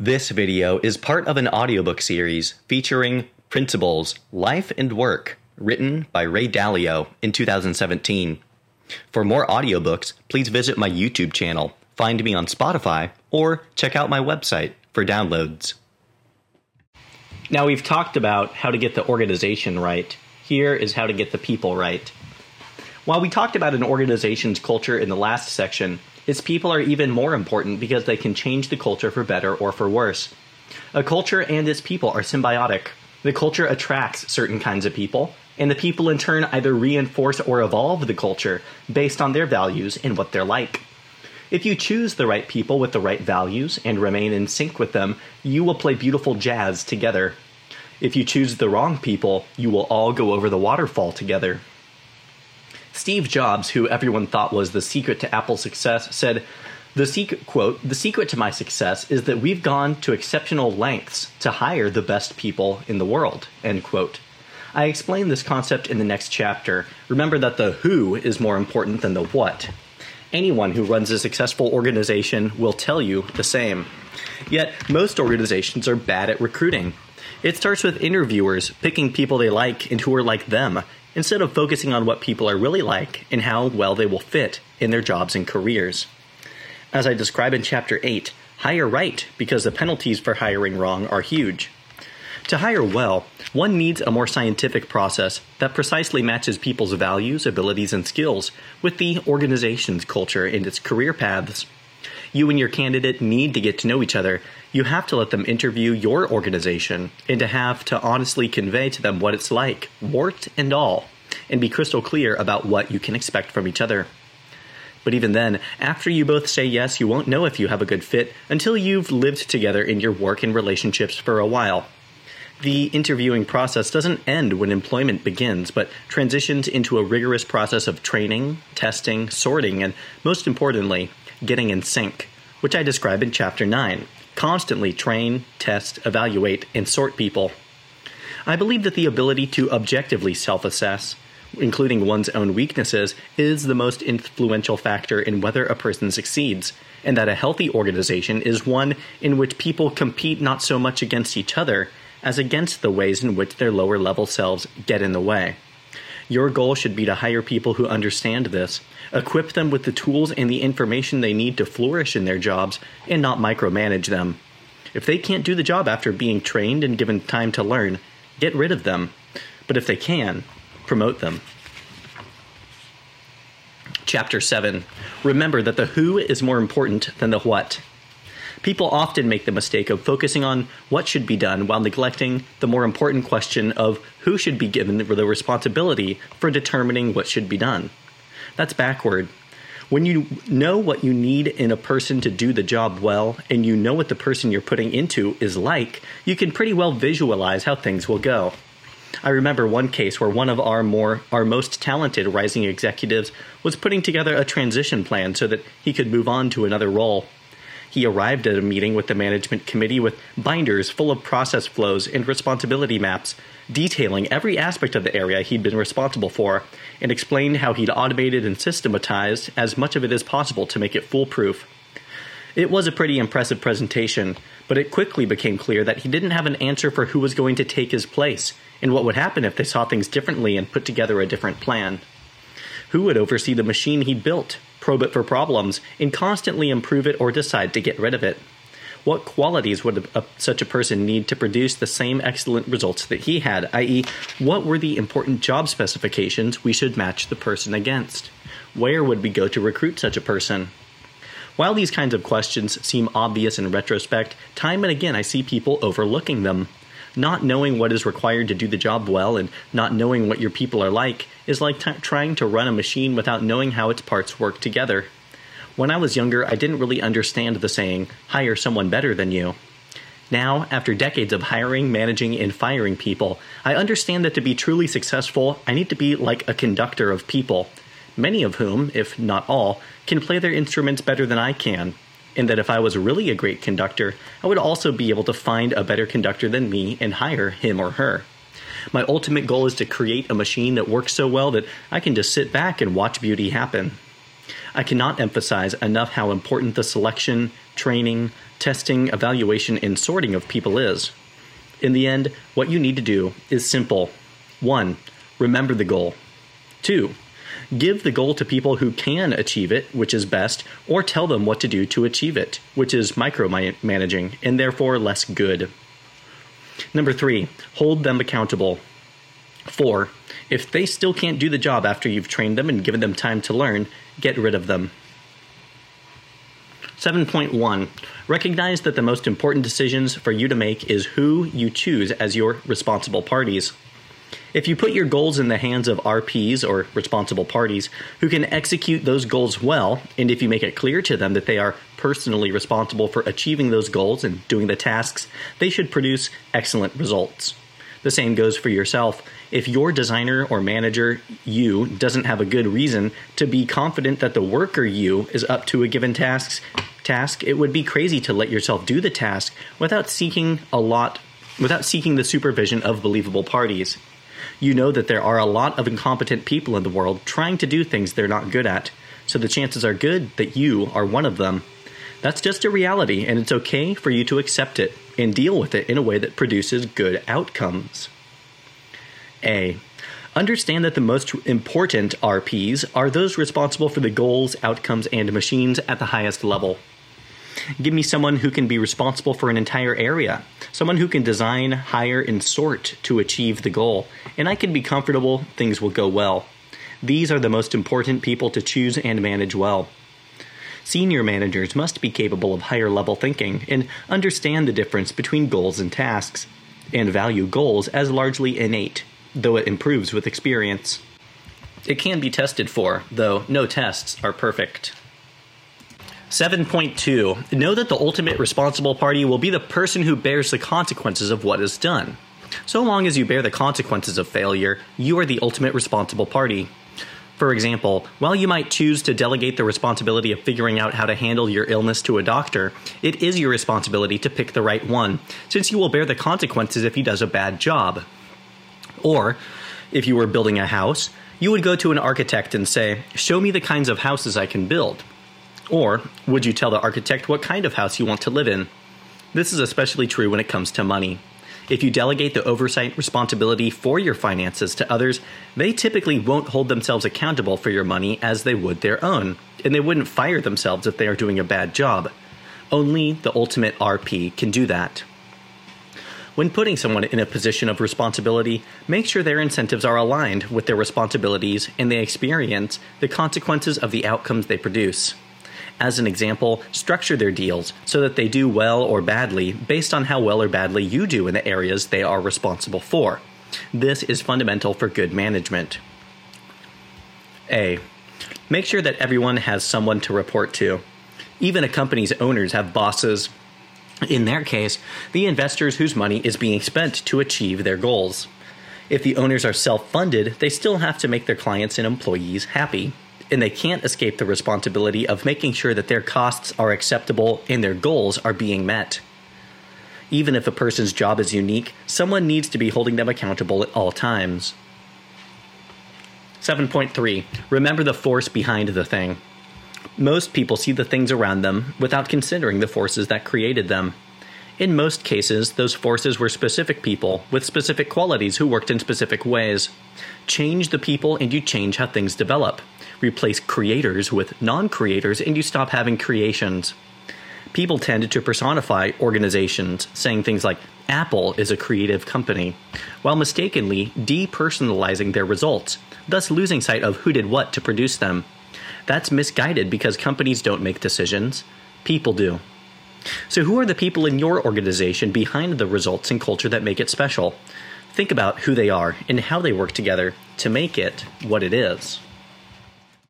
This video is part of an audiobook series featuring Principles, Life and Work, written by Ray Dalio in 2017. For more audiobooks, please visit my YouTube channel, find me on Spotify, or check out my website for downloads. Now, we've talked about how to get the organization right. Here is how to get the people right. While we talked about an organization's culture in the last section, its people are even more important because they can change the culture for better or for worse. A culture and its people are symbiotic. The culture attracts certain kinds of people, and the people in turn either reinforce or evolve the culture based on their values and what they're like. If you choose the right people with the right values and remain in sync with them, you will play beautiful jazz together. If you choose the wrong people, you will all go over the waterfall together. Steve Jobs, who everyone thought was the secret to Apple's success, said, the secret quote, the secret to my success is that we've gone to exceptional lengths to hire the best people in the world, end quote. I explain this concept in the next chapter. Remember that the who is more important than the what. Anyone who runs a successful organization will tell you the same. Yet, most organizations are bad at recruiting. It starts with interviewers picking people they like and who are like them, instead of focusing on what people are really like and how well they will fit in their jobs and careers. As I describe in Chapter 8, hire right because the penalties for hiring wrong are huge. To hire well, one needs a more scientific process that precisely matches people's values, abilities, and skills with the organization's culture and its career paths. You and your candidate need to get to know each other. You have to let them interview your organization and to have to honestly convey to them what it's like, wart and all, and be crystal clear about what you can expect from each other. But even then, after you both say yes, you won't know if you have a good fit until you've lived together in your work and relationships for a while. The interviewing process doesn't end when employment begins, but transitions into a rigorous process of training, testing, sorting, and most importantly, getting in sync, which I describe in Chapter 9. Constantly train, test, evaluate, and sort people. I believe that the ability to objectively self assess, including one's own weaknesses, is the most influential factor in whether a person succeeds, and that a healthy organization is one in which people compete not so much against each other as against the ways in which their lower level selves get in the way. Your goal should be to hire people who understand this, equip them with the tools and the information they need to flourish in their jobs, and not micromanage them. If they can't do the job after being trained and given time to learn, get rid of them. But if they can, promote them. Chapter 7 Remember that the who is more important than the what. People often make the mistake of focusing on what should be done while neglecting the more important question of who should be given the responsibility for determining what should be done. That's backward. When you know what you need in a person to do the job well, and you know what the person you're putting into is like, you can pretty well visualize how things will go. I remember one case where one of our more our most talented rising executives was putting together a transition plan so that he could move on to another role. He arrived at a meeting with the management committee with binders full of process flows and responsibility maps, detailing every aspect of the area he'd been responsible for, and explained how he'd automated and systematized as much of it as possible to make it foolproof. It was a pretty impressive presentation, but it quickly became clear that he didn't have an answer for who was going to take his place, and what would happen if they saw things differently and put together a different plan. Who would oversee the machine he'd built? Probe it for problems, and constantly improve it or decide to get rid of it. What qualities would a, such a person need to produce the same excellent results that he had, i.e., what were the important job specifications we should match the person against? Where would we go to recruit such a person? While these kinds of questions seem obvious in retrospect, time and again I see people overlooking them. Not knowing what is required to do the job well and not knowing what your people are like is like trying to run a machine without knowing how its parts work together. When I was younger, I didn't really understand the saying, hire someone better than you. Now, after decades of hiring, managing, and firing people, I understand that to be truly successful, I need to be like a conductor of people, many of whom, if not all, can play their instruments better than I can, and that if I was really a great conductor, I would also be able to find a better conductor than me and hire him or her. My ultimate goal is to create a machine that works so well that I can just sit back and watch beauty happen. I cannot emphasize enough how important the selection, training, testing, evaluation, and sorting of people is. In the end, what you need to do is simple. 1. Remember the goal. 2. Give the goal to people who can achieve it, which is best, or tell them what to do to achieve it, which is micromanaging and therefore less good. Number 3. Hold them accountable. 4. If they still can't do the job after you've trained them and given them time to learn, get rid of them. 7.1 Recognize that the most important decisions for you to make is who you choose as your responsible parties. If you put your goals in the hands of RPs or responsible parties who can execute those goals well, and if you make it clear to them that they are personally responsible for achieving those goals and doing the tasks, they should produce excellent results. The same goes for yourself. If your designer or manager, you, doesn't have a good reason to be confident that the worker, you, is up to a given task, task, it would be crazy to let yourself do the task without seeking a lot without seeking the supervision of believable parties. You know that there are a lot of incompetent people in the world trying to do things they're not good at, so the chances are good that you are one of them. That's just a reality, and it's okay for you to accept it and deal with it in a way that produces good outcomes. A. Understand that the most important RPs are those responsible for the goals, outcomes, and machines at the highest level. Give me someone who can be responsible for an entire area, someone who can design, hire, and sort to achieve the goal, and I can be comfortable things will go well. These are the most important people to choose and manage well. Senior managers must be capable of higher level thinking and understand the difference between goals and tasks, and value goals as largely innate, though it improves with experience. It can be tested for, though no tests are perfect. 7.2 Know that the ultimate responsible party will be the person who bears the consequences of what is done. So long as you bear the consequences of failure, you are the ultimate responsible party. For example, while you might choose to delegate the responsibility of figuring out how to handle your illness to a doctor, it is your responsibility to pick the right one, since you will bear the consequences if he does a bad job. Or, if you were building a house, you would go to an architect and say, Show me the kinds of houses I can build. Or, would you tell the architect what kind of house you want to live in? This is especially true when it comes to money. If you delegate the oversight responsibility for your finances to others, they typically won't hold themselves accountable for your money as they would their own, and they wouldn't fire themselves if they are doing a bad job. Only the ultimate RP can do that. When putting someone in a position of responsibility, make sure their incentives are aligned with their responsibilities and they experience the consequences of the outcomes they produce. As an example, structure their deals so that they do well or badly based on how well or badly you do in the areas they are responsible for. This is fundamental for good management. A. Make sure that everyone has someone to report to. Even a company's owners have bosses. In their case, the investors whose money is being spent to achieve their goals. If the owners are self funded, they still have to make their clients and employees happy and they can't escape the responsibility of making sure that their costs are acceptable and their goals are being met. Even if a person's job is unique, someone needs to be holding them accountable at all times. 7.3 Remember the force behind the thing. Most people see the things around them without considering the forces that created them. In most cases, those forces were specific people with specific qualities who worked in specific ways. Change the people and you change how things develop replace creators with non creators, and you stop having creations. People tend to personify organizations, saying things like, Apple is a creative company, while mistakenly depersonalizing their results, thus losing sight of who did what to produce them. That's misguided because companies don't make decisions, people do. So, who are the people in your organization behind the results and culture that make it special? Think about who they are and how they work together to make it what it is.